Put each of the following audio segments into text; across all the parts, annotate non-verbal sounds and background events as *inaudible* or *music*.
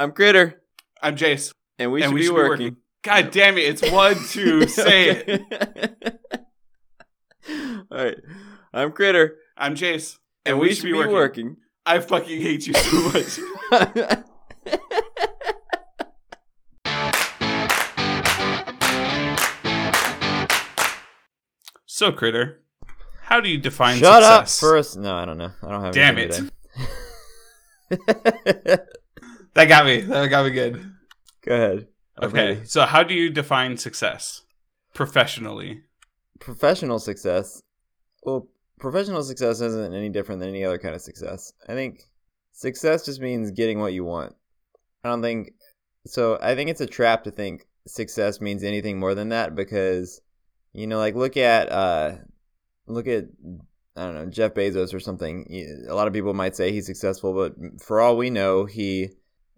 I'm Critter, I'm Jace. and we and should we be should working. be working. God damn it! It's one, *laughs* two, say it. *laughs* All right. I'm Critter, I'm Jace, and, we, should be working. I fucking hate you so much. *laughs* so, critter, how do you define Shut up first. No, I don't know. I don't have. Damn it! That got me. That got me good. Go ahead. I'm Okay, ready. so how do you define success professionally? Professional success. Well, professional success isn't any different than any other kind of success. I think success just means getting what you want. I don't think so. I think it's a trap to think success means anything more than that because you know, like look at uh look at I don't know Jeff Bezos or something. A lot of people might say he's successful, but for all we know, he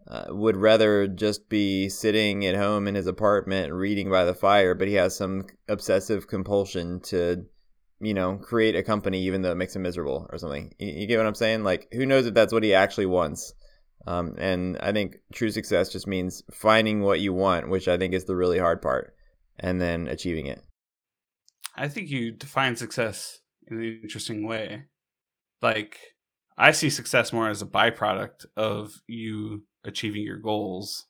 uh, would rather just be sitting at home in his apartment reading by the fire. But he has some obsessive compulsion to, you know, create a company even though it makes him miserable or something. You, you get what I'm saying? Like, who knows if that's what he actually wants? Um, and I think true success just means finding what you want, which I think is the really hard part, and then achieving it. I think you define success in an interesting way. Like, I see success more as a byproduct of you achieving your goals.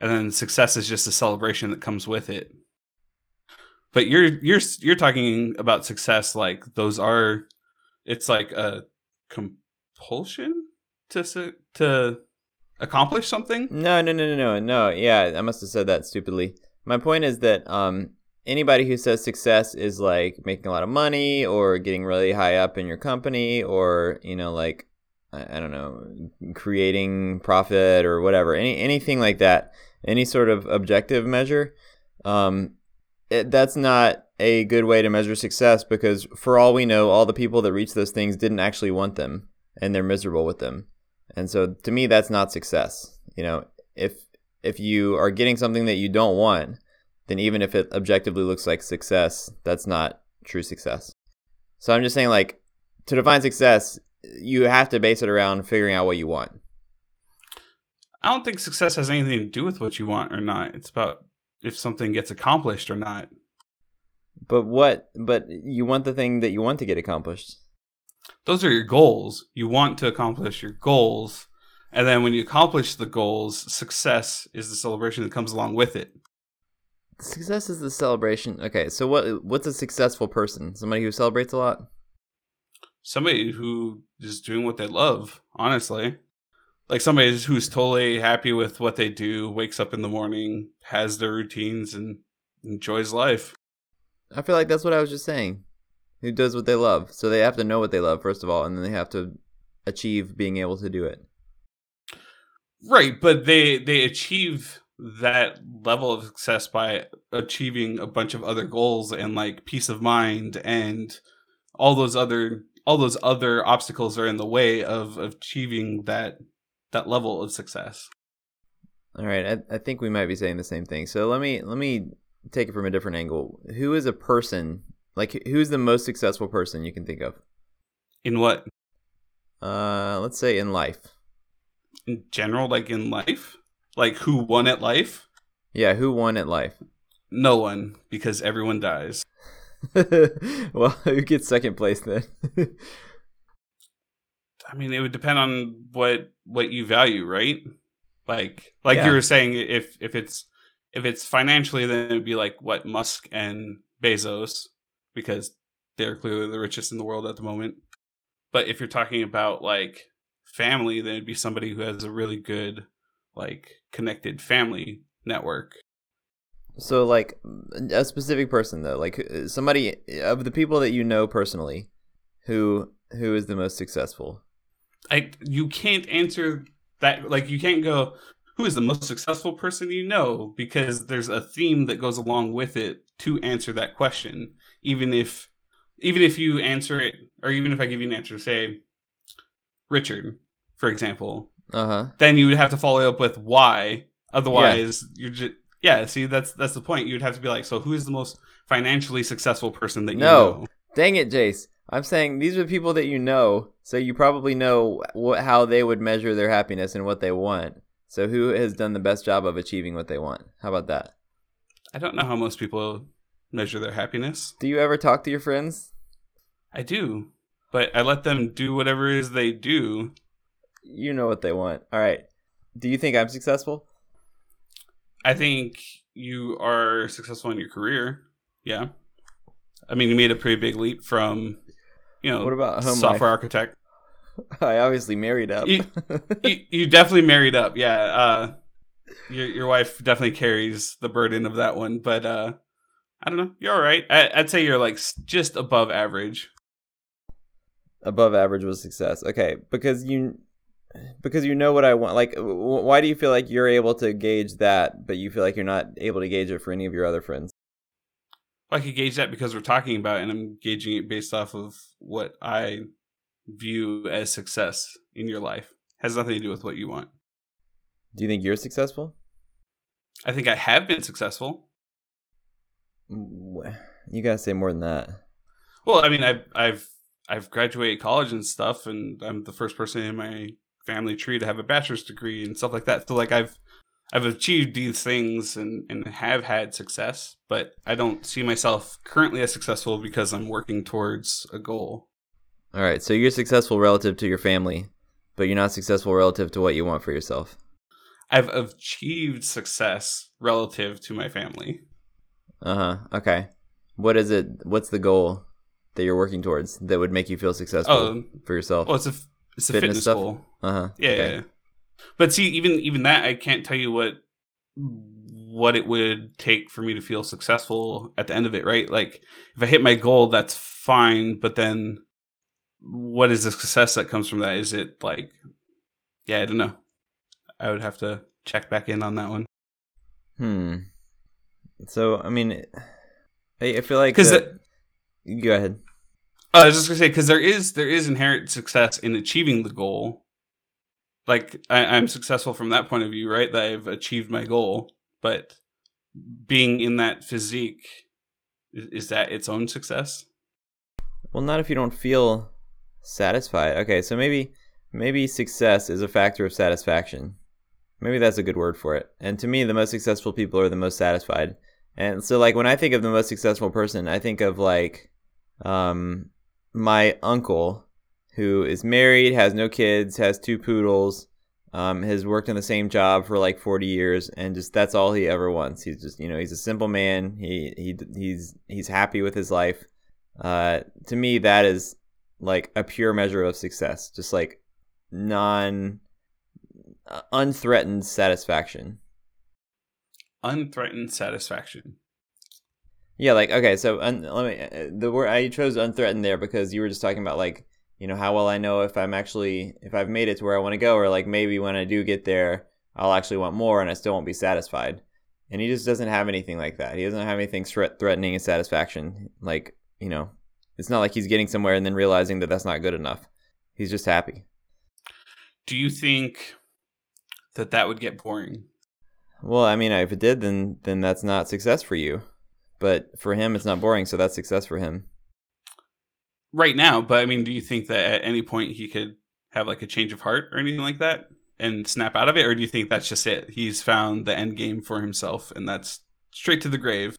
And then success is just a celebration that comes with it. But you're you're you're talking about success like those are it's like a compulsion to to accomplish something. No, no, no, no, no, no. Yeah, I must have said that stupidly. My point is that um, anybody who says success is like making a lot of money or getting really high up in your company or you know like I, don't know creating profit or whatever any anything like that any sort of objective measure um, it, that's not a good way to measure success because for all we know all the people that reach those things didn't actually want them and they're miserable with them. And so to me that's not success you know. If if you are getting something that you don't want then even if it objectively looks like success that's not true success. So i'm just saying like to define success you have to base it around figuring out what you want I don't think success has anything to do with what you want or not. It's about if something gets accomplished or not. but what but you want the thing that you want to get accomplished those are your goals. You want to accomplish your goals. And then when you accomplish the goals, success is the celebration that comes along with it. success is the celebration okay so what what's a successful person somebody who celebrates a lot Somebody who is doing what they love, honestly. Like somebody who's totally happy with what they do, wakes up in the morning, has their routines, and enjoys life. i feel like that's what i was just saying who does what they love so they have to know what they love first of all and then they have to achieve being able to do it Right, but they they achieve that level of success by achieving a bunch of other goals and like peace of mind and all those other all those other obstacles are in the way of achieving that that level of success. All right, I, I think we might be saying the same thing. So let me let me take it from a different angle. Who is a person like who's the most successful person you can think of? In what? Uh, let's say in life. In general, like in life? Like who won at life? Yeah, who won at life? No one, because everyone dies. *laughs* well, who gets second place then? *laughs* I mean, it would depend on what what you value, right? Like like Yeah. you were saying, if if it's if it's financially, then it'd be like what Musk and Bezos, because they're clearly the richest in the world at the moment. But if you're talking about like family, then it'd be somebody who has a really good like connected family network. So like a specific person though, like uh, somebody of the people that you know personally, who who is the most successful? I you can't answer that like you can't go who is the most successful person you know because there's a theme that goes along with it to answer that question even if even if you answer it or even if I give you an answer say Richard for example Uh huh. then you would have to follow up with why otherwise you're just yeah see that's that's the point you'd have to be like so who is the most financially successful person that you No. know Dang it, Jace. I'm saying these are people that you know, so you probably know what how they would measure their happiness and what they want. So who has done the best job of achieving what they want? How about that? I don't know how most people measure their happiness. Do you ever talk to your friends? I do, but I let them do whatever it is they do. You know what they want. All right. Do you think I'm successful? I think you are successful in your career. Yeah. I mean, you made a pretty big leap from, you know, What about software life? architect. *laughs* I obviously married up. You- *laughs* you, you definitely married up. Yeah. Uh, your your wife definitely carries the burden of that one, but uh, I don't know. You're all right. I, I'd say you're like just above average. Above average was success. Okay, because you because you know what I want. Like, why do you feel like you're able to gauge that, but you feel like you're not able to gauge it for any of your other friends? I could gauge that because we're talking about it and I'm gauging it based off of what I view as success in your life. Has nothing to do with what you want. Do you think you're successful? I think I have been successful. You gotta say more than that. Well, I mean, I've I've I've graduated college and stuff, and I'm the first person in my family tree to have a bachelor's degree and stuff like that. So, like, I've I've achieved these things and and have had success, but I don't see myself currently as successful because I'm working towards a goal. All right, so you're successful relative to your family, but you're not successful relative to what you want for yourself. I've achieved success relative to my family. Uh huh. Okay. What is it? What's the goal that you're working towards that would make you feel successful Oh, for yourself? well, it's a it's a Fitness fitness, goal. Uh huh. Yeah, yeah, yeah. But see, even even that, I can't tell you what what it would take for me to feel successful at the end of it. Right? Like, if I hit my goal, that's fine. But then, what is the success that comes from that? Is it like, yeah, I don't know. I would have to check back in on that one Hmm. So I mean, I, I feel like you go ahead. I was just gonna say because there is there is inherent success in achieving the goal. Like I, I'm successful from that point of view, right? That I've achieved my goal, but being in that physique is, is that its own success? Well, not if you don't feel satisfied. Okay, so maybe maybe success is a factor of satisfaction. Maybe that's a good word for it. And to me, the most successful people are the most satisfied. And so, like when I think of the most successful person, I think of like um, my uncle, who is married, has no kids, has two poodles, um, has worked in the same job for like 40 years, and just that's all he ever wants. He's just you know he's a simple man. He he he's he's happy with his life. Uh, to me, that is like a pure measure of success. Just like non uh, unthreatened satisfaction. Unthreatened satisfaction. Yeah, like okay, so un, let me uh, the word I chose unthreatened there because you were just talking about like you know how well I know if I'm actually if I've made it to where I want to go or like maybe when I do get there I'll actually want more and I still won't be satisfied. And he just doesn't have anything like that. He doesn't have anything threat threatening his satisfaction. Like you know, it's not like he's getting somewhere and then realizing that that's not good enough. He's just happy. Do you think that that would get boring? Well, I mean, if it did, then then that's not success for you. But for him, it's not boring, so that's success for him. Right now, but I mean, do you think that at any point he could have like a change of heart or anything like that and snap out of it, or do you think that's just it? He's found the end game for himself, and that's straight to the grave.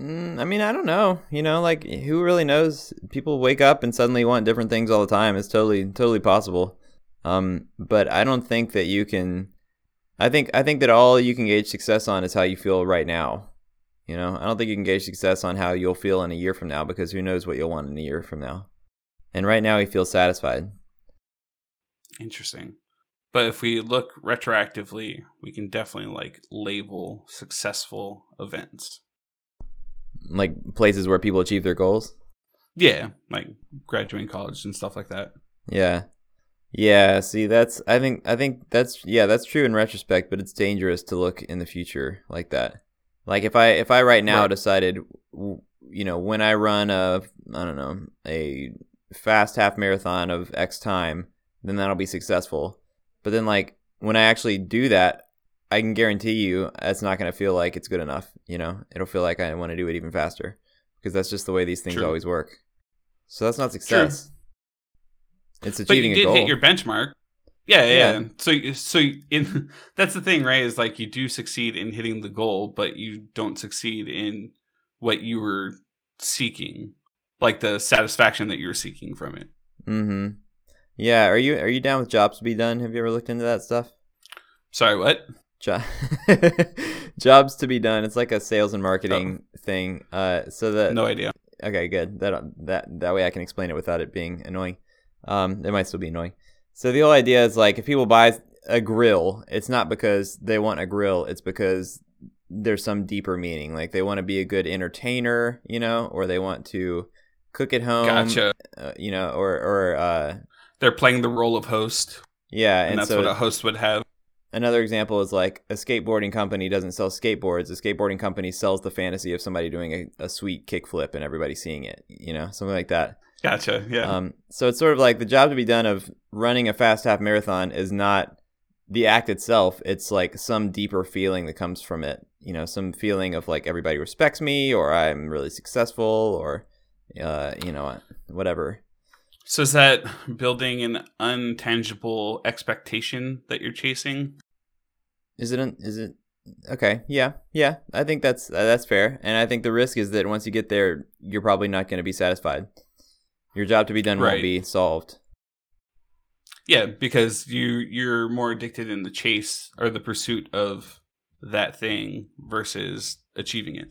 Mm, I mean, I don't know. You know, like who really knows? People wake up and suddenly want different things all the time. It's totally totally possible. Um, but I don't think that you can. I think I think that all you can gauge success on is how you feel right now. You know, I don't think you can gauge success on how you'll feel in a year from now because who knows what you'll want in a year from now. And right now, he feels satisfied. Interesting. But if we look retroactively, we can definitely like label successful events. Like places where people achieve their goals. Yeah, like graduating college and stuff like that. Yeah. Yeah, see that's I think I think that's yeah, that's true in retrospect, but it's dangerous to look in the future like that. Like if I if I right now Right. decided you know, when I run a I don't know, a fast half marathon of X time, then that'll be successful. But then like when I actually do that, I can guarantee you it's not going to feel like it's good enough, you know. It'll feel like I want to do it even faster because that's just the way these things True. always work. So that's not success. It's achieving. But you did hit your benchmark. Yeah, yeah. Yeah. So, so in *laughs* that's the thing, right? Is like you do succeed in hitting the goal, but you don't succeed in what you were seeking, like the satisfaction that you were seeking from it. Mm-hmm. Yeah. Are you are you down with jobs to be done? Have you ever looked into that stuff? Sorry, what? Jo- *laughs* jobs to be done. It's like a sales and marketing thing. Uh, so that No idea. okay, good. That that that way I can explain it without it being annoying. Um, it might still be annoying. So the whole idea is like if people buy a grill, it's not because they want a grill. It's because there's some deeper meaning. Like they want to be a good entertainer, you know, or they want to cook at home, Gotcha. uh, you know, or or uh, They're playing the role of host, yeah, and, and, that's so what a host would have. Another example is like a skateboarding company doesn't sell skateboards. A skateboarding company sells the fantasy of somebody doing a, a sweet kickflip and everybody seeing it, you know, something like that. Gotcha. Yeah. Um, so it's sort of like the job to be done of running a fast half marathon is not the act itself. It's like some deeper feeling that comes from it, you know, some feeling of like everybody respects me or I'm really successful or, uh, you know, whatever. so is that building an untangible expectation that you're chasing? Is it? An, is it? Okay. Yeah. Yeah. I think that's uh, that's fair, and I think the risk is that once you get there, you're probably not going to be satisfied. Your job to be done Right. won't be solved. Yeah, because you you're more addicted in the chase or the pursuit of that thing versus achieving it.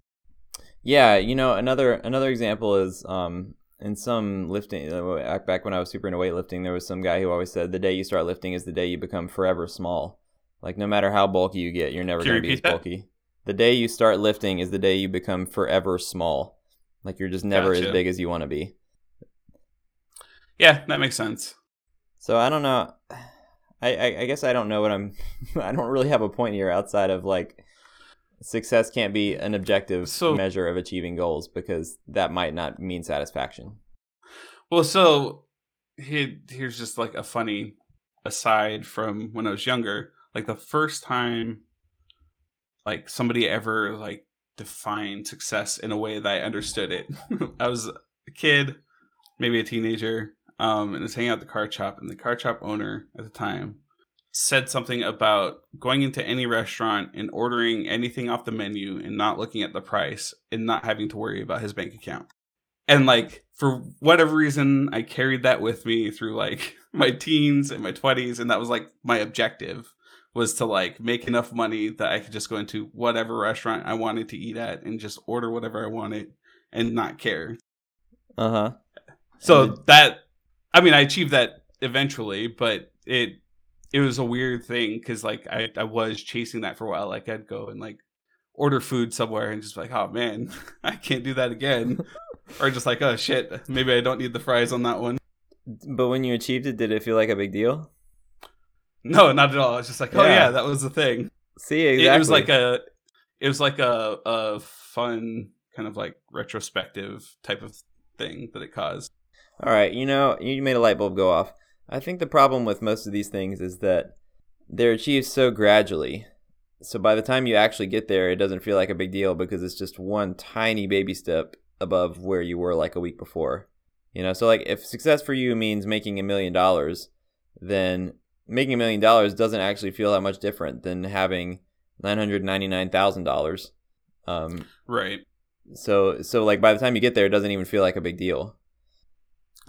Yeah. You know, another another example is um in some lifting. uh, Back when I was super into weightlifting, there was some guy who always said the day you start lifting is the day you become forever small. Like no matter how bulky you get, you're never going to be as that? bulky. The day you start lifting is the day you become forever small. Like you're just never as big as you want to be. Yeah, that makes sense. So I don't know. I, I I guess I don't know what I'm. *laughs* I don't really have a point here outside of like success can't be an objective So- measure of achieving goals because that might not mean satisfaction. Well, so here, here's just like a funny aside from when I was younger. Like the first time, like somebody ever like defined success in a way that I understood it. *laughs* I was a kid, maybe a teenager, um, and was hanging out at the car shop, and the car shop owner at the time said something about going into any restaurant and ordering anything off the menu and not looking at the price and not having to worry about his bank account. And like for whatever reason, I carried that with me through like *laughs* my teens and my twenties, and that was like my objective was to like make enough money that I could just go into whatever restaurant I wanted to eat at and just order whatever I wanted and not care. Uh huh. So that I mean I achieved that eventually, but it it was a weird thing because like I, I was chasing that for a while. Like I'd go and like order food somewhere and just be like, oh man, *laughs* I can't do that again. *laughs* or just like, oh shit, maybe I don't need the fries on that one. But when you achieved it, did it feel like a big deal? No, not at all. It's just like, oh Yeah. yeah, that was the thing. See, It- exactly. It was like a it was like a a fun kind of like retrospective type of thing that it caused. All right, you know, you made a light bulb go off. I think the problem with most of these things is that they're achieved so gradually. So by the time you actually get there, it doesn't feel like a big deal because it's just one tiny baby step above where you were like a week before. You know, so like if success for you means making a million dollars, then making a million dollars doesn't actually feel that much different than having nine hundred ninety nine thousand dollars. Um, Right. so so like by the time you get there, it doesn't even feel like a big deal.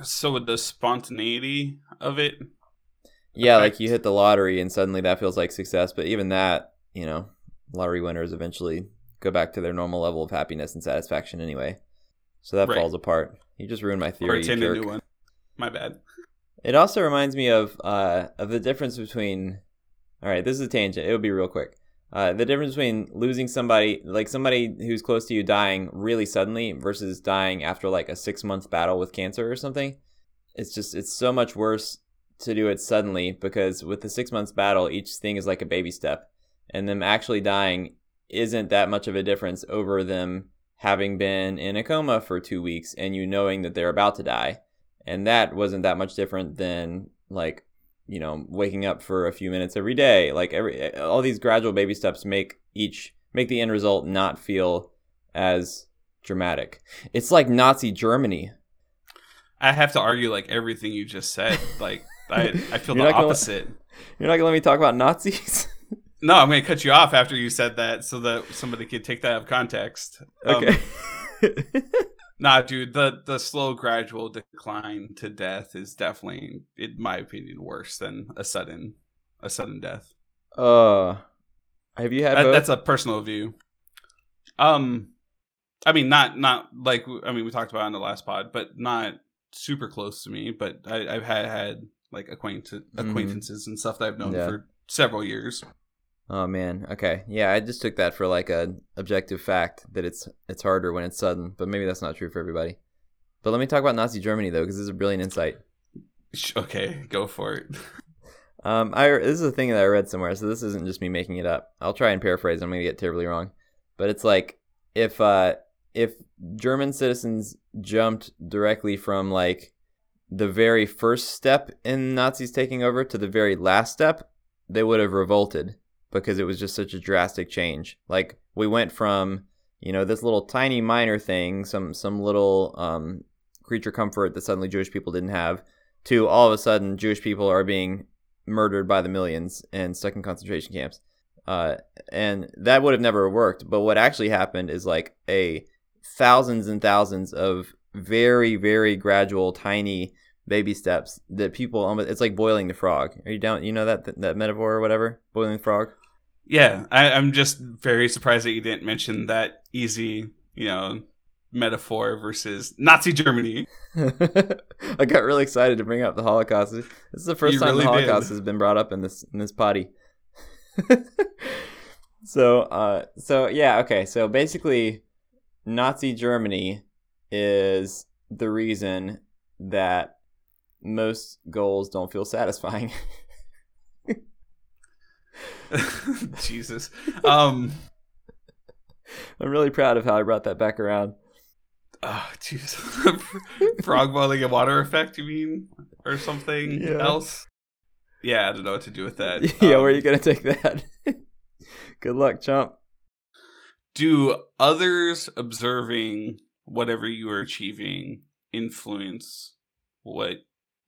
So with the spontaneity of it, Yeah, like you hit the lottery and suddenly that feels like success. But even that, you know, lottery winners eventually go back to their normal level of happiness and satisfaction anyway. So that Right. falls apart. You just ruined my theory. in a new one. My bad. It also reminds me of uh of the difference between. All right, this is a tangent. It'll be real quick. Uh, the difference between losing somebody, like somebody who's close to you, dying really suddenly versus dying after like a six month battle with cancer or something. It's just it's so much worse to do it suddenly because with the six months battle, each thing is like a baby step, and them actually dying isn't that much of a difference over them having been in a coma for two weeks and you knowing that they're about to die and that wasn't that much different than like you know waking up for a few minutes every day like every all these gradual baby steps make each make the end result not feel as dramatic it's like nazi germany I have to argue like everything you just said. Like I, I feel *laughs* You're the not gonna- opposite. You're not gonna let me talk about Nazis? *laughs* No, I'm to cut you off after you said that so that somebody could take that out of context. Um, okay. *laughs* Nah, dude, the the slow gradual decline to death is definitely, in my opinion, worse than a sudden a sudden death. uh, have you had That- that's a personal view. Um, I mean, not not like I mean we talked about on the last pod, but not super close to me. But I, I've had had like acquaint- acquaintances and stuff that I've known Yeah. for several years. Oh man. Okay. Yeah, I just took that for like a objective fact that it's it's harder when it's sudden, but maybe that's not true for everybody. But let me talk about Nazi Germany though, because this is a brilliant insight. Okay, go for it. *laughs* Um, I this is a thing that I read somewhere, so this isn't just me making it up. I'll try and paraphrase. I'm gonna get terribly wrong, but it's like if uh if German citizens jumped directly from like the very first step in Nazis taking over to the very last step, they would have revolted because it was just such a drastic change. Like we went from you know this little tiny minor thing, some some little um, creature comfort that suddenly Jewish people didn't have, to all of a sudden Jewish people are being murdered by the millions and stuck in concentration camps. Uh, and that would have never worked. But what actually happened is like a thousands and thousands of very, very gradual, tiny baby steps that people almost, it's like boiling the frog. Are you down? You know that, that metaphor or whatever? Boiling the frog? Yeah, I, I'm just very surprised that you didn't mention that easy, you know, metaphor versus Nazi Germany. *laughs* I got really excited to bring up the Holocaust. This is the first You time the really did. Holocaust has been brought up in this in this potty. *laughs* so, uh, so yeah, okay. So basically, Nazi Germany is the reason that most goals don't feel satisfying. *laughs* *laughs* Jesus. Um. I'm really proud of how I brought that back around. Oh, jeez. *laughs* Frog boiling and water effect, you mean? Or something Yeah. else? Yeah, I don't know what to do with that. *laughs* yeah, Um, where are you gonna take that? Good luck, chump. Do others observing whatever you are achieving influence what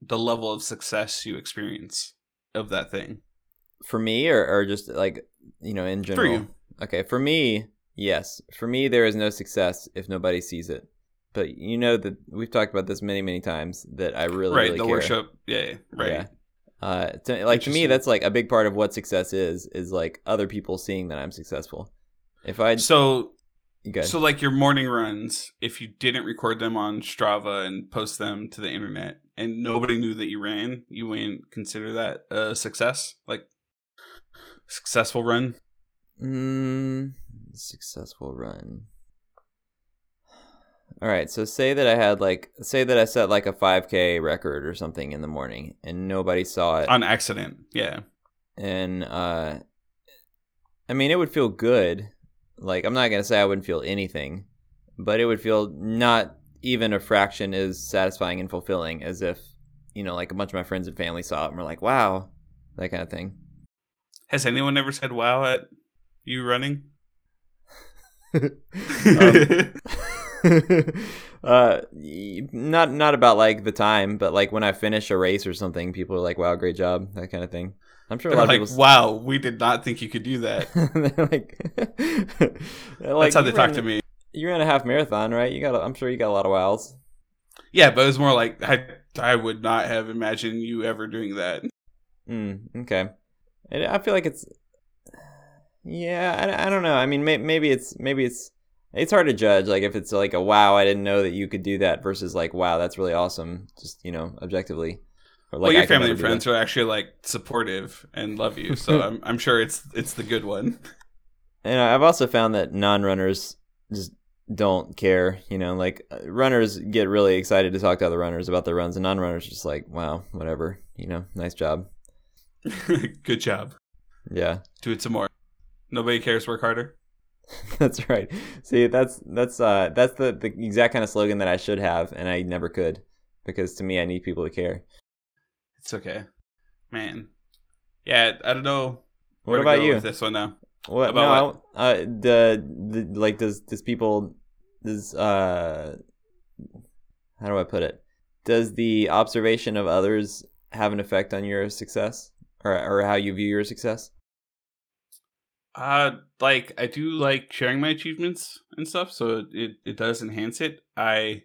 the level of success you experience of that thing? For me, or, or just like you know, in general. you. Okay, for me, yes. For me, there is no success if nobody sees it. But you know that we've talked about this many, many times. That I really, right, really the care. worship. Yeah, yeah, right. Yeah. Uh, to, like to me, that's like a big part of what success is. Is like other people seeing that I'm successful. If I So, good, so like your morning runs, if you didn't record them on Strava and post them to the internet, and nobody knew that you ran, you wouldn't consider that a success, like successful run. Mm, successful run. All right, so say that I had like say that I set like a 5k record or something in the morning and nobody saw it. on accident. Yeah. and uh I mean it would feel good. Like I'm not going to say I wouldn't feel anything, but it would feel not even a fraction as satisfying and fulfilling as if, you know, like a bunch of my friends and family saw it and were like, "Wow." That kind of thing. Has anyone ever said wow at you running? Um, *laughs* uh not not about like the time but like when i finish a race or something people are like wow great job that kind of thing i'm sure a lot like, of people wow, we did not think you could do that. *laughs* they're like, *laughs* they're like That's how they you talk to me. you ran a half marathon right you got a, i'm sure you got a lot of wows Yeah, but it was more like I I would not have imagined you ever doing that. mm, okay i feel like it's yeah i, I don't know i mean may, maybe it's maybe it's it's hard to judge like if it's like a wow i didn't know that you could do that versus like wow that's really awesome just you know objectively or, well, your family and friends are actually like supportive and love you, so *laughs* I'm I'm sure it's it's the good one. And I've also found that non-runners just don't care. You know, like uh, runners get really excited to talk to other runners about their runs, and non-runners are just like, "Wow, whatever." You know, nice job. *laughs* good job. Yeah, Do it some more. Nobody cares. Work harder. *laughs* that's right. See, that's that's uh that's the the exact kind of slogan that I should have, and I never could because to me, I need people to care. It's okay, man. Yeah, I don't know. What about go you? With this one now. What About no, uh, the the like does does people does uh how do I put it? Does the observation of others have an effect on your success, or or how you view your success? Uh, like I do like sharing my achievements and stuff, so it it does enhance it. I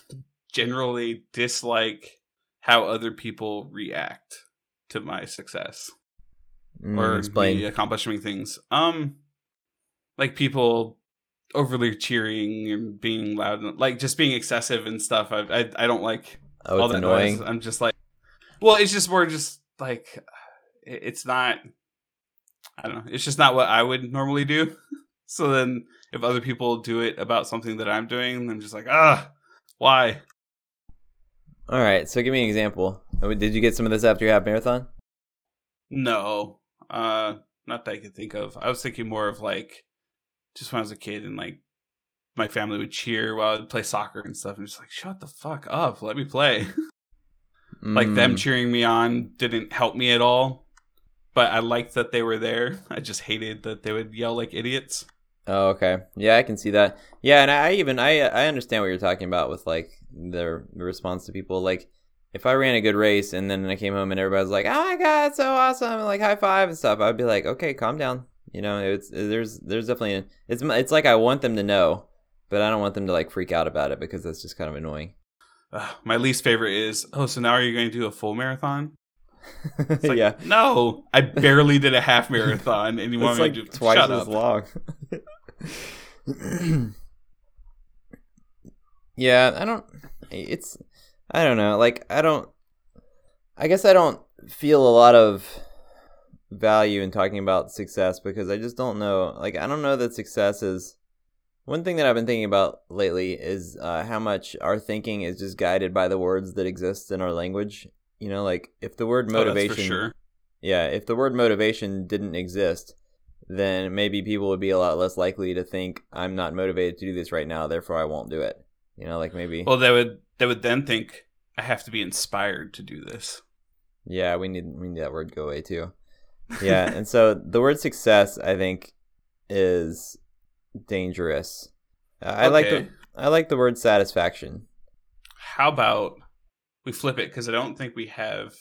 *laughs* generally dislike how other people react to my success Mm, or explain. me accomplishing things. Um, like people overly cheering and being loud, and, like just being excessive and stuff. I I, I don't like Oh, all that annoying. noise. I'm just like, well, it's just more just like it's not. I don't know. It's just not what I would normally do. *laughs* so then, if other people do it about something that I'm doing, I'm just like, ah, why? All right, so give me an example. Oh, Did you get some of this after your half marathon? No, uh, not that I could think of. I was thinking more of like just when I was a kid and like my family would cheer while I'd play soccer and stuff, and just like, shut the fuck up, let me play. *laughs* like them Mm, cheering me on didn't help me at all. But I liked that they were there. *laughs* I just hated that they would yell like idiots. Oh, okay. Yeah, I can see that. Yeah, and I even I I understand what you're talking about with like the, the response to people. Like, if I ran a good race and then I came home and everybody's like, "Oh my god, it's so awesome!" and like high five and stuff, I'd be like, "Okay, calm down." You know, it's there's there's definitely a, it's it's like I want them to know, but I don't want them to like freak out about it because that's just kind of annoying. Ugh, my least favorite is, oh, so now are you going to do a full marathon? Like, yeah, No, I barely did a half marathon, and you want it's me like to do twice Shut as up. long. *clears throat* yeah, I don't. It's I don't know. Like I don't. I guess I don't feel a lot of value in talking about success because I just don't know. Like I don't know that success is. One thing that I've been thinking about lately is uh, how much our thinking is just guided by the words that exist in our language. You know, like if the word Oh, motivation, for sure. yeah, if the word motivation didn't exist, then maybe people would be a lot less likely to think I'm not motivated to do this right now, therefore I won't do it. You know, like maybe Well, they would they would then think I have to be inspired to do this. yeah, we need we need that word to go away too. *laughs* Yeah, and so the word success I think is dangerous. I like the I like the word satisfaction. How about we flip it because I don't think we have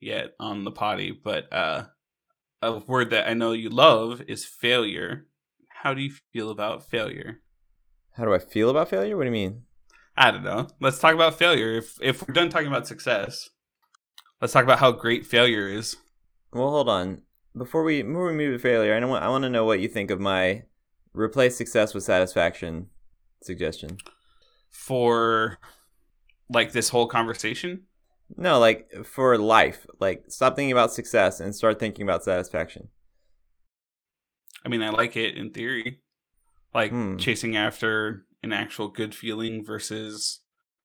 yet on the potty, but uh, a word that I know you love is failure. How do you feel about failure? How do I feel about failure? What do you mean? I don't know. Let's talk about failure. If if we're done talking about success, let's talk about how great failure is. Well, hold on. Before we before we move to failure, I want I want to know what you think of my replace success with satisfaction suggestion. For like this whole conversation, No, like for life. Like stop thinking about success and start thinking about satisfaction. I mean, I like it in theory, like Hmm. chasing after an actual good feeling versus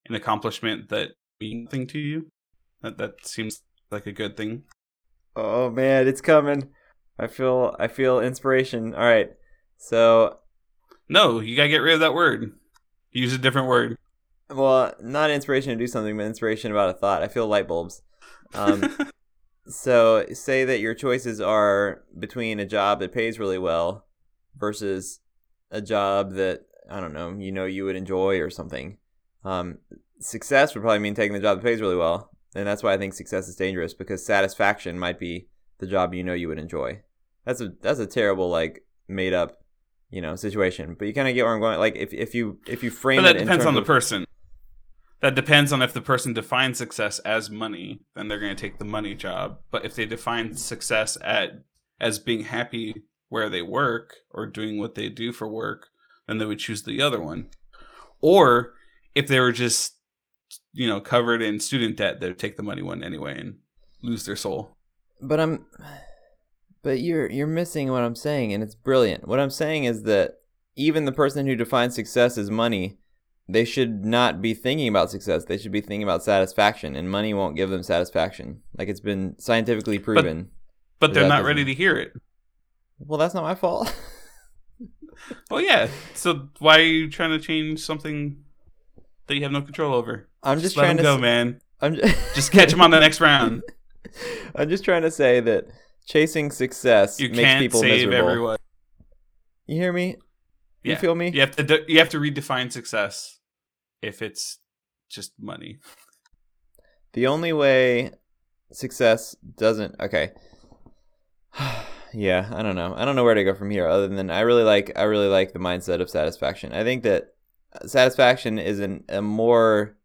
an accomplishment that means nothing to you. That that seems like a good thing. Oh man, it's coming. I feel I feel inspiration. All right. So, No, you gotta get rid of that word. Use a different word. Well, not inspiration to do something, but inspiration about a thought. I feel light bulbs. Um, *laughs* so, say that your choices are between a job that pays really well versus a job that I don't know, you know, you would enjoy or something. Um, success would probably mean taking the job that pays really well, and that's why I think success is dangerous because satisfaction might be the job you know you would enjoy. That's a that's a terrible like made up, you know, situation. But you kind of get where I'm going. Like if if you if you frame but that it depends on the person. That depends on if the person defines success as money, then they're going to take the money job. But if they define success at as being happy where they work or doing what they do for work, then they would choose the other one. Or if they were just, you know, covered in student debt, they'd take the money one anyway and lose their soul. But I'm but you're you're missing what I'm saying and it's brilliant. What I'm saying is that even the person who defines success as money, they should not be thinking about success. They should be thinking about satisfaction and money won't give them satisfaction. Like it's been scientifically proven. But they're not doesn't- ready to hear it. well, that's not my fault. *laughs* Well, yeah. So why are you trying to change something that you have no control over? I'm just, let trying them to go, s- man. I'm just, *laughs* Just catch them on the next round. *laughs* I'm just trying to say that chasing success You makes can't people save miserable. everyone. You hear me? You feel me? You have to de- you have to redefine success if it's just money. The only way success doesn't okay. *sighs* yeah, I don't know. I don't know where to go from here other than I really like I really like the mindset of satisfaction. I think that satisfaction is an, a more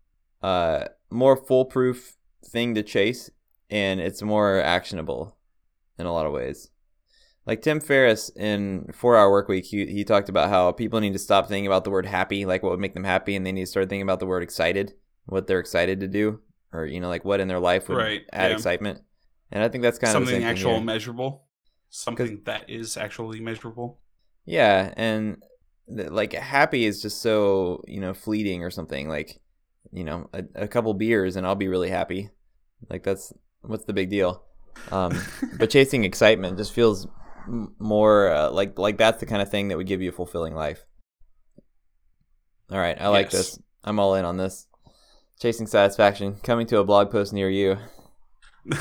uh more foolproof thing to chase and it's more actionable in a lot of ways. Like Tim Ferriss in 4 Hour Work Week, he, he talked about how people need to stop thinking about the word happy, like what would make them happy, and they need to start thinking about the word excited, what they're excited to do, or, you know, like what in their life would Right, add yeah. excitement. And I think that's kind something of something actual measurable, something that is actually measurable. Yeah, and th- like happy is just so you know fleeting or something. Like you know a, a couple beers and I'll be really happy. Like that's what's the big deal. Um, but *laughs* chasing excitement just feels more uh, like like that's the kind of thing that would give you a fulfilling life. All right, I like Yes. this. I'm all in on this. Chasing satisfaction coming to a blog post near you. *laughs*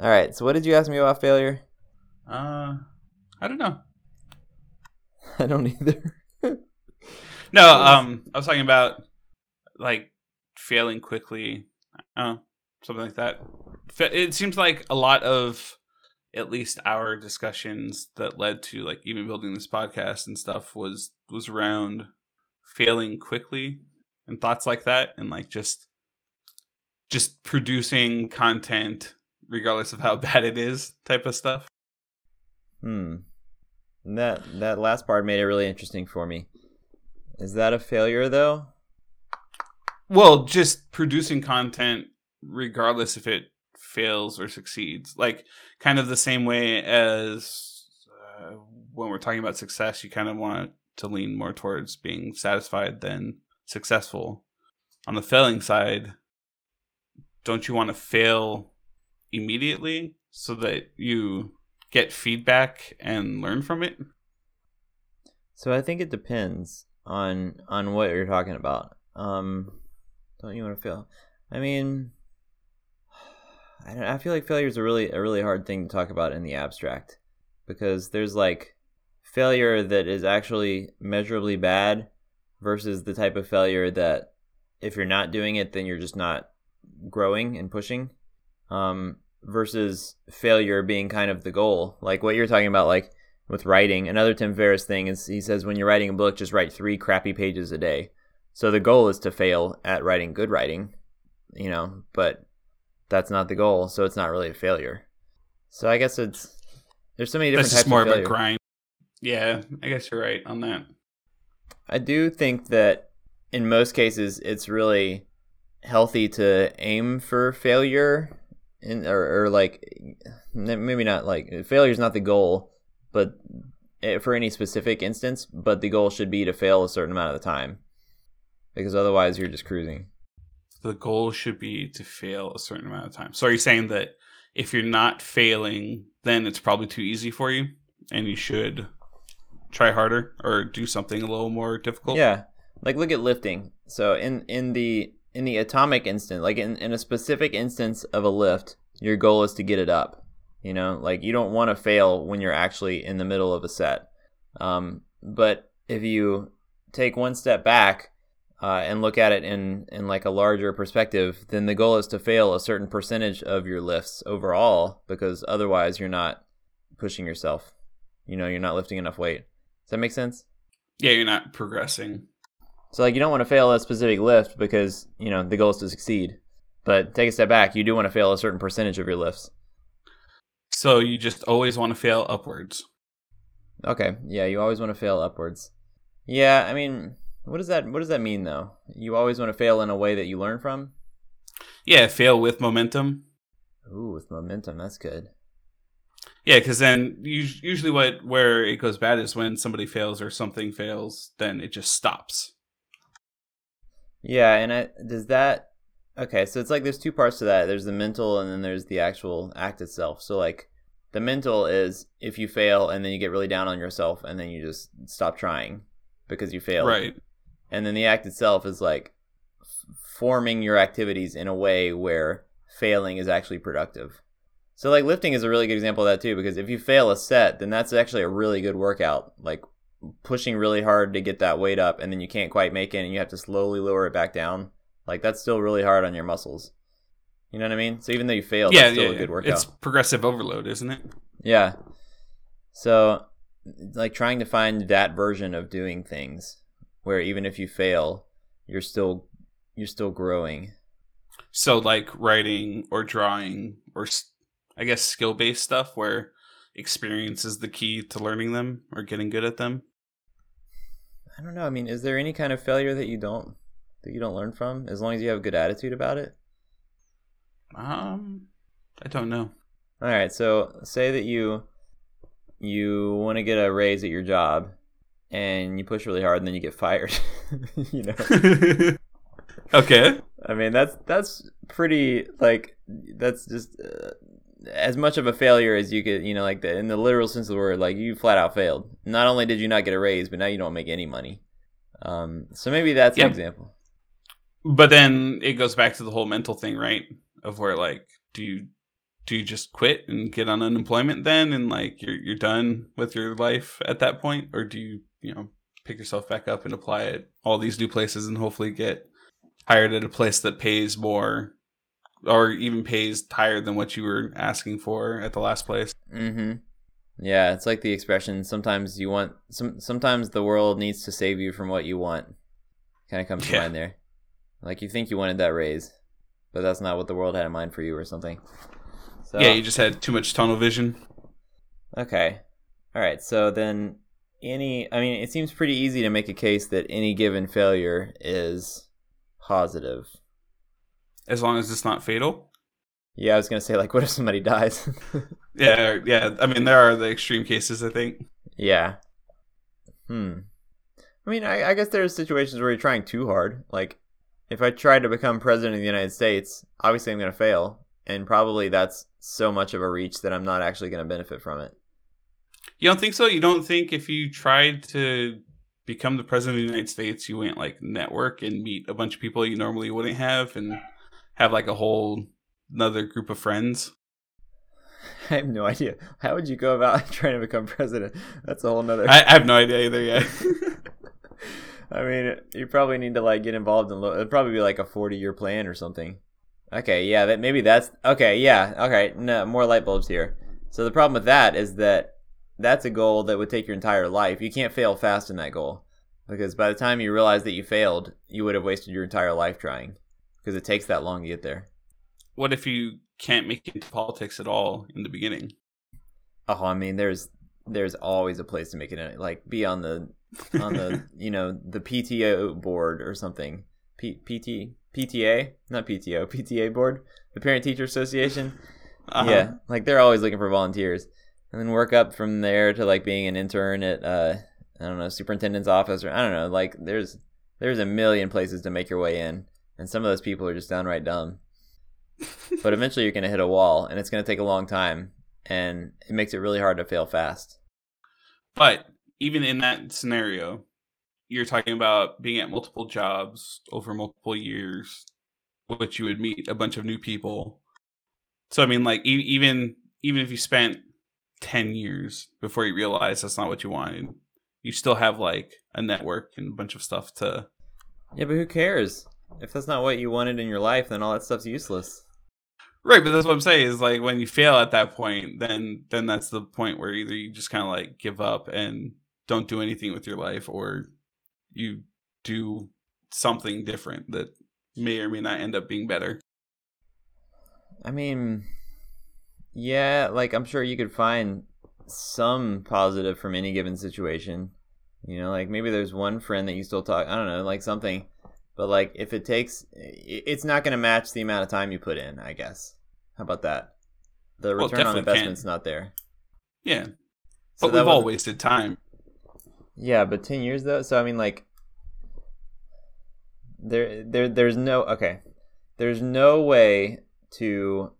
All right, so what did you ask me about failure? uh, I don't know. *laughs* I don't either. *laughs* No, um, I was talking about like failing quickly. Oh, something like that. It seems like a lot of at least our discussions that led to like even building this podcast and stuff was was around failing quickly and thoughts like that and like just just producing content regardless of how *laughs* bad it is type of stuff. Hmm. That that last part made it really interesting for me. Is that a failure though? Well, just producing content regardless if it fails or succeeds. Like kind of the same way as uh, when we're talking about success, you kind of want to lean more towards being satisfied than successful. On the failing side, don't you want to fail immediately so that you get feedback and learn from it? So I think it depends on on what you're talking about. Um, don't you want to fail? I mean, I I feel like failure is a really a really hard thing to talk about in the abstract because there's like failure that is actually measurably bad versus the type of failure that if you're not doing it then you're just not growing and pushing um versus failure being kind of the goal. Like what you're talking about like with writing another tim ferriss thing is he says when you're writing a book just write three crappy pages a day. So the goal is to fail at writing good writing you know but that's not the goal so it's not really a failure so i guess it's there's so many different That's types just more of of a grind. Yeah, I guess you're right on that. I do think that in most cases it's really healthy to aim for failure in or, or like maybe not like failure is not the goal but eh, for any specific instance but the goal should be to fail a certain amount of the time because otherwise you're just cruising the goal should be to fail a certain amount of time. So are you saying that if you're not failing, then it's probably too easy for you and you should try harder or do something a little more difficult? Yeah. Like look at lifting. So in in the in the atomic instant, like in, in a specific instance of a lift, your goal is to get it up. You know, like you don't want to fail when you're actually in the middle of a set. Um, but if you take one step back uh, and look at it in in like a larger perspective, then the goal is to fail a certain percentage of your lifts overall, because otherwise you're not pushing yourself. You know, you're not lifting enough weight. Does that make sense? Yeah, you're not progressing. So like you don't want to fail a specific lift because, you know, the goal is to succeed. But take a step back, you do want to fail a certain percentage of your lifts. So you just always want to fail upwards. Okay. Yeah, you always want to fail upwards. Yeah, I mean, what does that what does that mean though? You always want to fail in a way that you learn from? Yeah, fail with momentum. Ooh, with momentum, that's good. Yeah, because then usually what where it goes bad is when somebody fails or something fails, then it just stops. Yeah, and I, does that Okay, so it's like there's two parts to that. There's the mental and then there's the actual act itself. So like the mental is if you fail and then you get really down on yourself and then you just stop trying because you failed. Right. And then the act itself is like f- forming your activities in a way where failing is actually productive. So like lifting is a really good example of that too because if you fail a set, then that's actually a really good workout. Like pushing really hard to get that weight up and then you can't quite make it and you have to slowly lower it back down. Like that's still really hard on your muscles. You know what I mean? So even though you failed, yeah, that's still yeah, a good workout. It's progressive overload, isn't it? Yeah. So, like trying to find that version of doing things where even if you fail, you're still you're still growing. So like writing or drawing or I guess skill based stuff where experience is the key to learning them or getting good at them. I don't know. I mean, is there any kind of failure that you don't that you don't learn from as long as you have a good attitude about it? Um, I don't know. All right. So, say that you you want to get a raise at your job and you push really hard and then you get fired. *laughs* you know. *laughs* okay. I mean, that's that's pretty like that's just uh, as much of a failure as you could, you know, like the, in the literal sense of the word, like you flat out failed. Not only did you not get a raise, but now you don't make any money. Um, so maybe that's Yeah. an example. But then it goes back to the whole mental thing, right? Of where like, do you do you just quit and get on unemployment then, and like you're you're done with your life at that point, or do you you know pick yourself back up and apply at all these new places and hopefully get hired at a place that pays more, or even pays higher than what you were asking for at the last place? Mm-hmm. Yeah, it's like the expression. Sometimes you want some. Sometimes the world needs to save you from what you want. Kind of comes to Yeah. mind there. Like you think you wanted that raise, but that's not what the world had in mind for you, or something. So, Yeah, you just had too much tunnel vision. Okay. All right. So then, any, I mean, it seems pretty easy to make a case that any given failure is positive. As long as it's not fatal. Yeah, I was going to say, like, *laughs* what if somebody dies? *laughs* Yeah, yeah. I mean, there are the extreme cases. I think. yeah. Hmm. I mean, I, I guess there's situations where you're trying too hard. Like, if I try to become president of the United States, obviously I'm going to fail. And probably that's so much of a reach that I'm not actually going to benefit from it. You don't think so? You don't think if you tried to become the president of the United States, you went like network and meet a bunch of people you normally wouldn't have and have like a whole another group of friends? *laughs* I have no idea. How would you go about *laughs* trying to become president? That's a whole nother. I, I have no idea either yet. *laughs* I mean, you probably need to like get involved in. Lo- it'd probably be like a forty-year plan or something. Okay, yeah, that maybe that's okay. Yeah, okay, no more light bulbs here. So the problem with that is that that's a goal that would take your entire life. You can't fail fast in that goal because by the time you realize that you failed, you would have wasted your entire life trying because it takes that long to get there. what if you can't make it into politics at all in the beginning? Oh, I mean, there's there's always a place to make it in. Like be on the on the *laughs* you know the PTO board or something. P- PT PTA not PTO PTA board, the Parent Teacher Association. *laughs* Uh-huh. Yeah, like they're always looking for volunteers, and then work up from there to like being an intern at uh I don't know superintendent's office or I don't know. Like there's there's a million places to make your way in, and some of those people are just downright dumb. *laughs* but eventually you're gonna hit a wall, and it's gonna take a long time, and it makes it really hard to fail fast. But even in that scenario, you're talking about being at multiple jobs over multiple years, which you would meet a bunch of new people. So I mean, like e- even even if you spent ten years before you realize that's not what you wanted, you still have like a network and a bunch of stuff to. Yeah, but who cares? If that's not what you wanted in your life, then all that stuff's useless. Right, but that's what I'm saying is like when you fail at that point, then then that's the point where either you just kind of like give up and don't do anything with your life, or you do something different that may or may not end up being better. I mean, yeah, like I'm sure you could find some positive from any given situation. You know, like maybe there's one friend that you still talk. I don't know, like something. But like, if it takes, it's not going to match the amount of time you put in. I guess. How about that? The Well, return on investment's can. not there. Yeah, So but we've all wasted time. Yeah, but ten years though. So I mean, like, there, there, there's no okay. There's no way to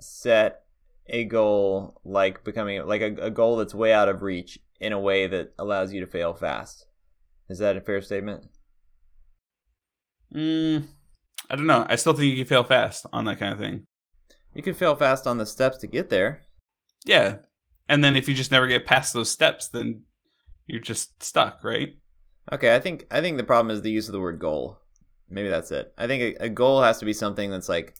set a goal like becoming like a, a goal that's way out of reach in a way that allows you to fail fast. Is that a fair statement? Mm, I don't know. I still think you can fail fast on that kind of thing. You can fail fast on the steps to get there. Yeah, and then if you just never get past those steps, then you're just stuck, right? Okay, I think I think the problem is the use of the word goal. Maybe that's it. I think a, a goal has to be something that's like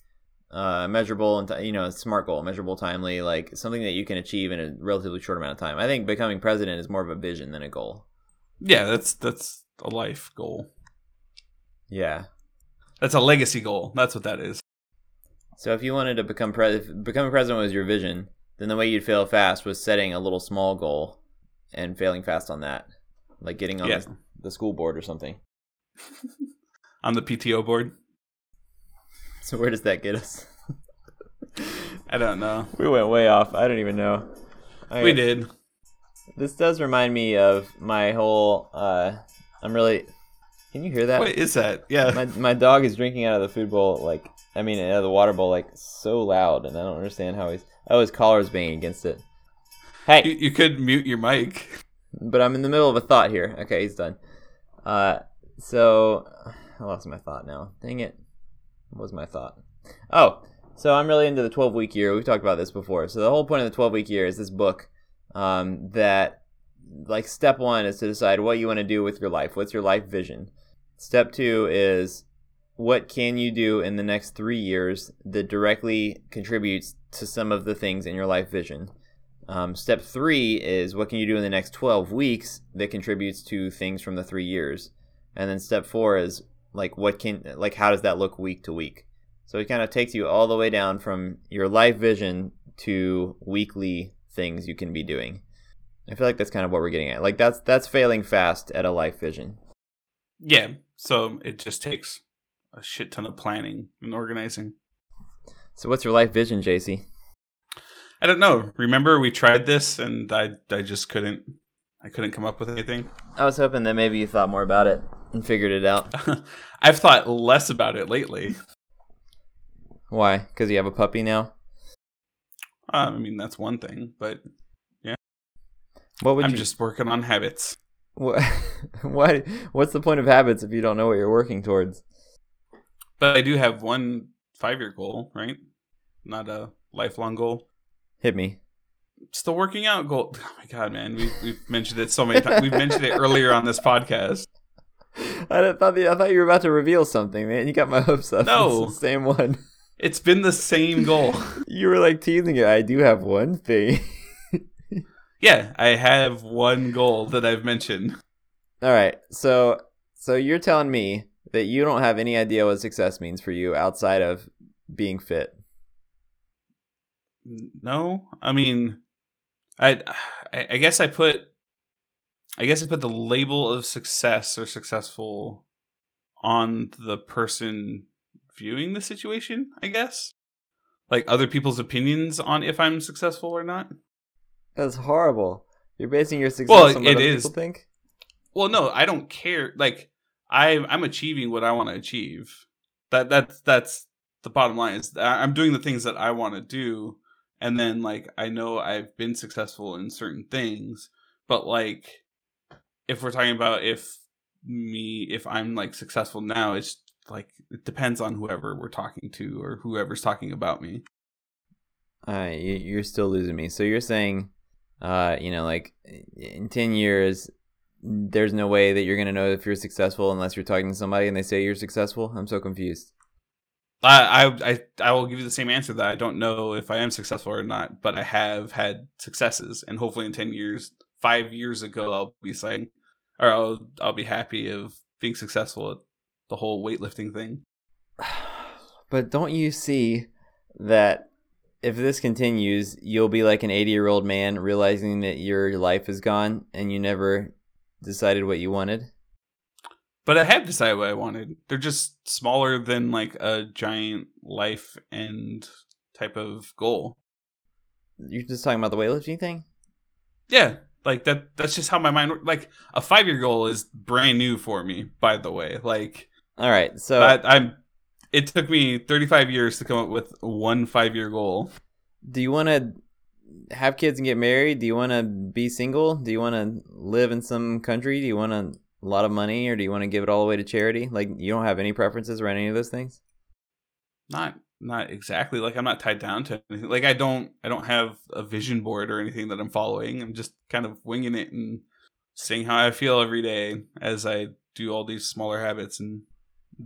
uh, measurable and you know, smart goal, measurable, timely, like something that you can achieve in a relatively short amount of time. I think becoming president is more of a vision than a goal. Yeah, that's that's a life goal. Yeah. That's a legacy goal. That's what that is. So if you wanted to become pre- if becoming president was your vision, then the way you'd fail fast was setting a little small goal and failing fast on that, like getting on Yeah. the, the school board or something. *laughs* On the PTO board. So *laughs* where does that get us? I don't know. We went way off. I don't even know. We Okay. did. This does remind me of my whole. Uh, I'm really. Can you hear that? What is that? Yeah. My my dog is drinking out of the food bowl, like I mean, out of the water bowl, like so loud, and I don't understand how he's. Oh, his collar is banging against it. Hey, You, you could mute your mic. but I'm in the middle of a thought here. Okay, he's done. Uh, so I lost my thought now. Dang it. Was my thought? Oh, so I'm really into the 12 week year. We've talked about this before. So the whole point of the 12 week year is this book um, that, like, step one is to decide what you want to do with your life. What's your life vision? Step two is what can you do in the next three years that directly contributes to some of the things in your life vision. Um, step three is what can you do in the next 12 weeks that contributes to things from the three years. And then step four is like what can like how does that look week to week. So it kind of takes you all the way down from your life vision to weekly things you can be doing. I feel like that's kind of what we're getting at. Like that's that's failing fast at a life vision. Yeah. So it just takes a shit ton of planning and organizing. So what's your life vision, JC? I don't know. Remember we tried this and I I just couldn't I couldn't come up with anything. I was hoping that maybe you thought more about it and figured it out. *laughs* I've thought less about it lately. Why? Because you have a puppy now. Uh, I mean that's one thing, but yeah. What would I'm you just working on habits. *laughs* What? Why? What's the point of habits if you don't know what you're working towards? But I do have one five year goal, right? Not a lifelong goal. Hit me. Still working out goal. *laughs* Oh my god, man, we, we've mentioned it so many times. We've mentioned it earlier on this podcast. *laughs* I thought the, I thought you were about to reveal something, man. You got my hopes up. *laughs* No. It's the same one. *laughs* It's been the same goal. You were like teasing it. I do have one thing. yeah, I have one goal that I've mentioned. All right. So, so you're telling me that you don't have any idea what success means for you outside of being fit. No, I mean, I, I I guess I put, I guess I put the label of success or successful on the person viewing the situation. I guess, like other people's opinions on if I'm successful or not. That's horrible. You're basing your success Well, on what it other is. people think. Well, no, I don't care. Like I, I'm achieving what I want to achieve. That that's that's the bottom line. Is I'm doing the things that I want to do, and then like I know I've been successful in certain things, but like if we're talking about if me if I'm like successful now, it's like it depends on whoever we're talking to or whoever's talking about me. All right, you, you're still losing me. So you're saying, uh, you know, like in ten years, there's no way that you're gonna know if you're successful unless you're talking to somebody and they say you're successful. I'm so confused. I, I I I will give you the same answer that I don't know if I am successful or not, but I have had successes, and hopefully in ten years, five years ago, I'll be saying, or I'll I'll be happy of being successful at the whole weightlifting thing. *sighs* But don't you see that if this continues, you'll be like an 80 year old man realizing that your life is gone and you never decided what you wanted? But I have decided what I wanted. They're just smaller than like a giant life end type of goal. You're just talking about the weightlifting thing? Yeah, like that. That's just how my mind. Like a five year goal is brand new for me. By the way, like All right. So I, I'm. It took me 35 years to come up with one five year goal. do you want to have kids and get married? Do you want to be single? Do you want to live in some country? Do you want a lot of money or do you want to give it all away to charity? Like you don't have any preferences around any of those things? Not not exactly like I'm not tied down to anything. Like I don't I don't have a vision board or anything that I'm following. I'm just kind of winging it and seeing how I feel every day as I do all these smaller habits and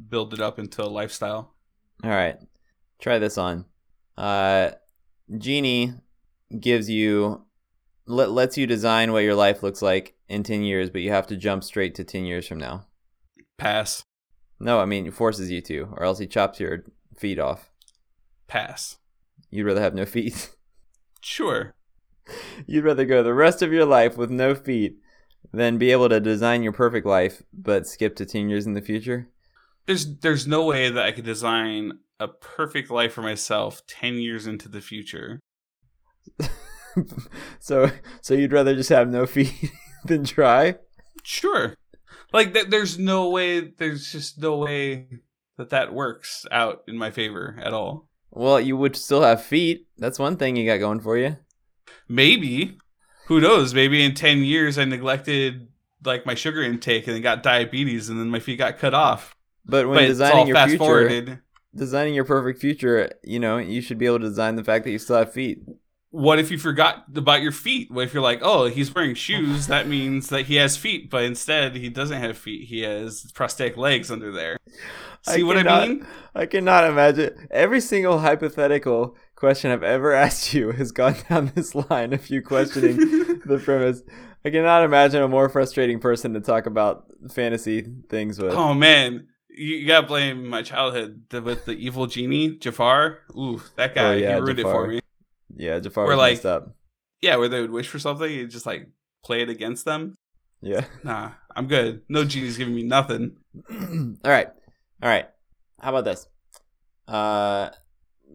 build it up into a lifestyle. All right. Try this on. Uh, Genie gives you let, lets you design what your life looks like in 10 years, but you have to jump straight to 10 years from now. Pass. No, I mean, it forces you to, or else he chops your feet off. Pass. You'd rather have no feet. Sure. *laughs* You'd rather go the rest of your life with no feet than be able to design your perfect life, but skip to 10 years in the future? There's there's no way that I could design a perfect life for myself 10 years into the future. *laughs* so, so you'd rather just have no feet *laughs* than try? Sure. Like th- there's no way there's just no way that that works out in my favor at all. Well, you would still have feet. That's one thing you got going for you. Maybe. Who knows? Maybe in 10 years I neglected like my sugar intake and then got diabetes and then my feet got cut off. But when but designing your future, forwarded. designing your perfect future, you know, you should be able to design the fact that you still have feet. What if you forgot about your feet? What if you're like, oh, he's wearing shoes? That means that he has feet, but instead he doesn't have feet. He has prosthetic legs under there. See what cannot- I mean? I cannot imagine every single hypothetical question I've ever *laughs* asked you has gone down this line of you questioning *laughs* the premise. I cannot imagine a more frustrating person to talk about fantasy things with. Oh man, you, gotta blame my childhood with the evil genie Jafar. Ooh, that oh, guy Oh, yeah, he ruined it Jafar. for me. Yeah, Jafar Or was like- messed up. Yeah, where they would wish for something and just like play it against them. Yeah. Nah, I'm good. No genie's giving me nothing. *clears throat* All right. All right. How about this? Uh,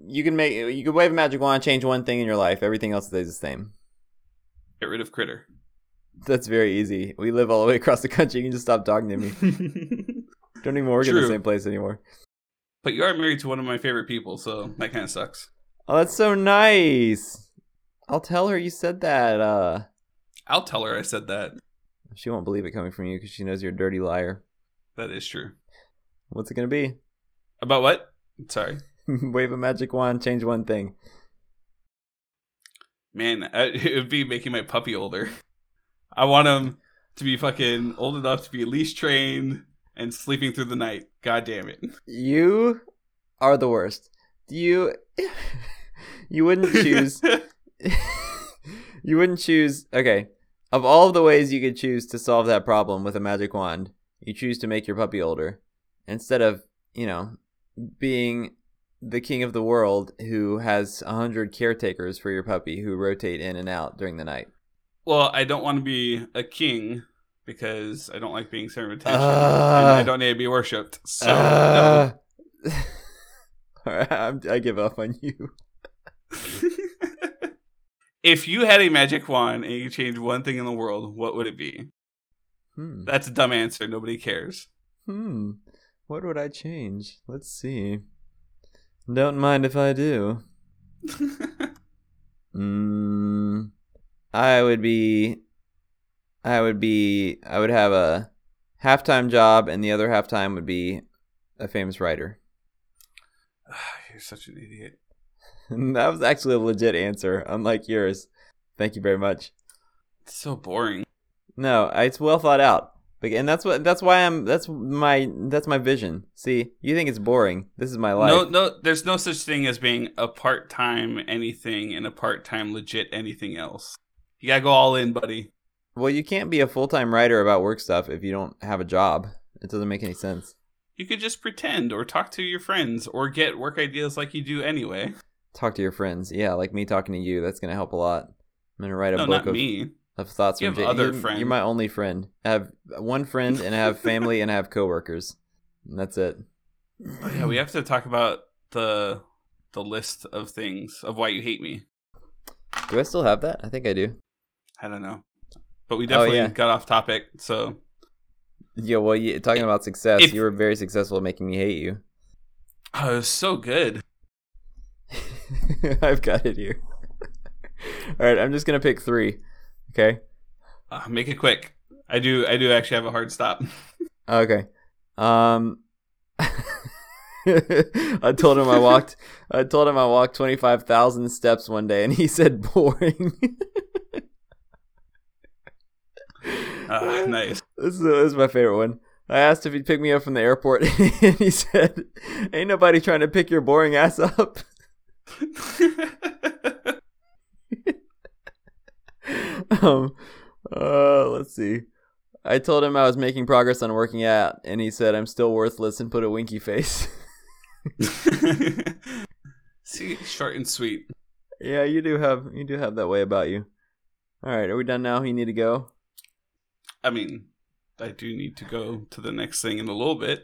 you can make you can wave a magic wand, change one thing in your life. Everything else stays the same. Get rid of critter. That's very easy. We live all the way across the country. You can just stop talking to me. *laughs* Don't even work in the same place anymore. but you are married to one of my favorite people, so that kind of sucks. Oh, that's so nice. I'll tell her you said that. Uh, I'll tell her I said that. she won't believe it coming from you because she knows you're a dirty liar. That is true. What's it gonna be? About what? Sorry. *laughs* wave a magic wand, change one thing. Man, I- *laughs* it would be making my puppy older. I want him to be fucking old enough to be leash trained and sleeping through the night. God damn it. You are the worst. Do you *laughs* you wouldn't *laughs* choose *laughs* you wouldn't choose okay. Of all the ways you could choose to solve that problem with a magic wand, you choose to make your puppy older instead of, you know, being the king of the world who has a hundred caretakers for your puppy who rotate in and out during the night. well, I don't want to be a king because I don't like being served. Ah. and I don't need to be worshipped. So, Uh, *laughs* all right, I give up on you. If you had a magic wand and you could change one thing in the world, what would it be? Hmm. That's a dumb answer. Nobody cares. Hmm. What would I change? Let's see. Don't mind if I do. *laughs* Mm, I would be. I would be. I would have a half-time job, and the other half-time would be a famous writer. *sighs* You're such an idiot. *laughs* That was actually a legit answer, unlike yours. Thank you very much. It's so boring. No, it's well thought out. But- And that's what that's why I'm that's my that's my vision. See, you think it's boring. This is my life. No, no, there's no such thing as being a part-time anything and a part-time legit anything else. You gotta go all in, buddy. Well, you can't be a full-time writer about work stuff if you don't have a job. It doesn't make any sense. You could just pretend or talk to your friends or get work ideas like you do anyway. Talk to your friends. Yeah, like me talking to you. That's going to help a lot. I'm going to write a No, book of, of thoughts You from have Jay. other you're, friends. You're my only friend. I have one friend and I have family and I have coworkers. And that's it. Oh, yeah, we have to talk about the the list of things of why you hate me. Do I still have that? I think I do. I don't know, but we oh, definitely Oh, yeah. got off topic. So Yeah, well, you, talking about success, If- you were very successful at making me hate you. oh, it was so good. *laughs* I've got it here. *laughs* All right, I'm just going to pick three. Okay. Uh, make it quick. I do. I do actually have a hard stop. *laughs* Okay. Um I told him I walked I told him I walked 25,000 steps one day and he said boring. Ah, nice. This is, this is my favorite one. I asked if he'd pick me up from the airport, and he said, "Ain't nobody trying to pick your boring ass up." *laughs* um, uh, let's see. I told him I was making progress on working out, and he said I'm still worthless and put a winky face. *laughs* See, short and sweet. yeah, you do have you do have that way about you. All right, are we done now? You need to go. I mean, I do need to go to the next thing in a little bit.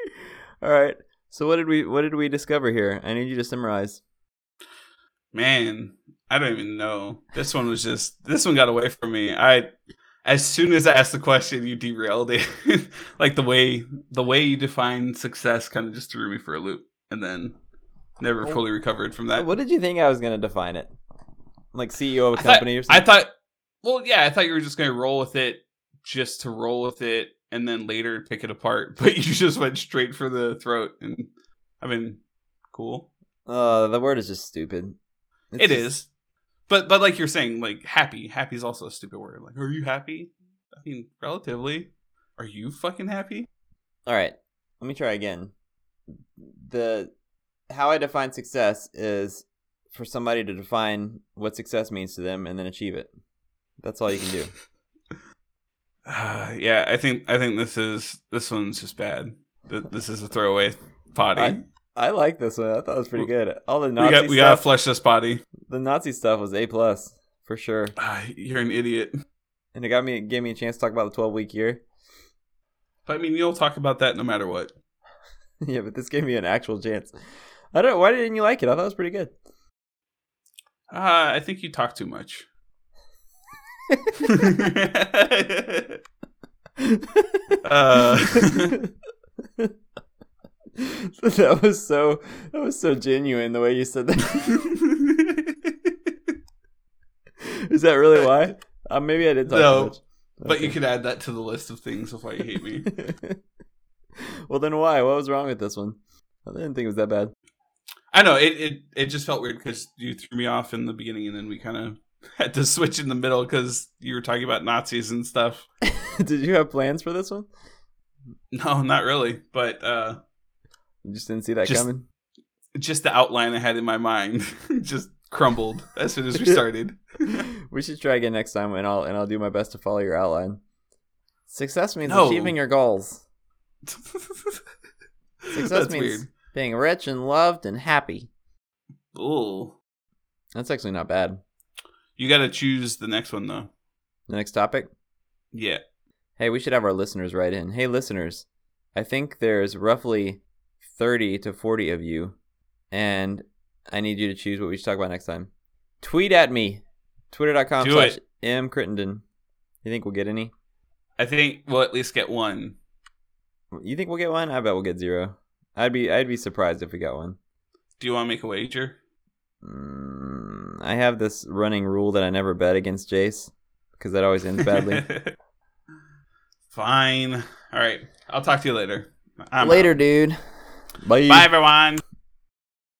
*laughs* All right. So what did we what did we discover here? I need you to summarize. Man, I don't even know. This one was just this one got away from me. I as soon as I asked the question, you derailed it. *laughs* like the way the way you define success kind of just threw me for a loop, and then never fully recovered from that. What did you think I was going to define it? Like CEO of a I company or something? I thought, well, yeah, I thought you were just going to roll with it, just to roll with it, and then later pick it apart. *laughs* But you just went straight for the throat, and I mean, cool. Uh, the word is just stupid. It's It just- is, but but like you're saying, like happy. Happy is also a stupid word. Like, are you happy? I mean, relatively. Are you fucking happy? All right. Let me try again. The how I define success is for somebody to define what success means to them and then achieve it. That's all you can do. Uh, *laughs* yeah, I think I think this is this one's just bad. This is a throwaway potty. I, like this one. I thought it was pretty good. All the we Nazi stuff, we gotta flush this potty. the Nazi stuff was A plus for sure, Ah, you're an idiot. and it got me gave me a chance to talk about the twelve week year. I mean, you'll talk about that no matter what. *laughs* yeah, but this gave me an actual chance. I don't. Why didn't you like it? I thought it was pretty good. Uh, I think you talk too much. *laughs* *laughs* uh, *laughs* that was so that was so genuine the way you said that. *laughs* Is that really why? Uh, maybe I did talk No, much. but you Okay. could add that to the list of things of why you hate me. *laughs* well, then why? What was wrong with this one? I didn't think it was that bad. I know it. It, it just felt weird because you threw me off in the beginning, and then we kind of had to switch in the middle because you were talking about Nazis and stuff. Did you have plans for this one? No, not really, but uh, You just didn't see that Just- coming. just the outline I had in my mind *laughs* just crumbled as soon as we started. *laughs* we should try again next time, and I'll and I'll do my best to follow your outline. Success means No. achieving your goals. *laughs* Success That's means weird. being rich and loved and happy. Ooh. That's actually not bad. You got to choose the next one though. The next topic. Yeah. Hey, we should have our listeners write in. Hey, listeners, I think there's roughly 30 to 40 of you, and I need you to choose what we should talk about next time. Tweet at me. Twitter.com Do slash it. M. Crittenden. You think we'll get any? I think we'll at least get one. You think we'll get one? I bet we'll get zero. I'd be I'd be surprised if we got one. Do you want to make a wager? Mm, I have this running rule that I never bet against Jace because that always ends badly. *laughs* Fine. All right. I'll talk to you later. I'm Later, out. dude. Bye. Bye, everyone.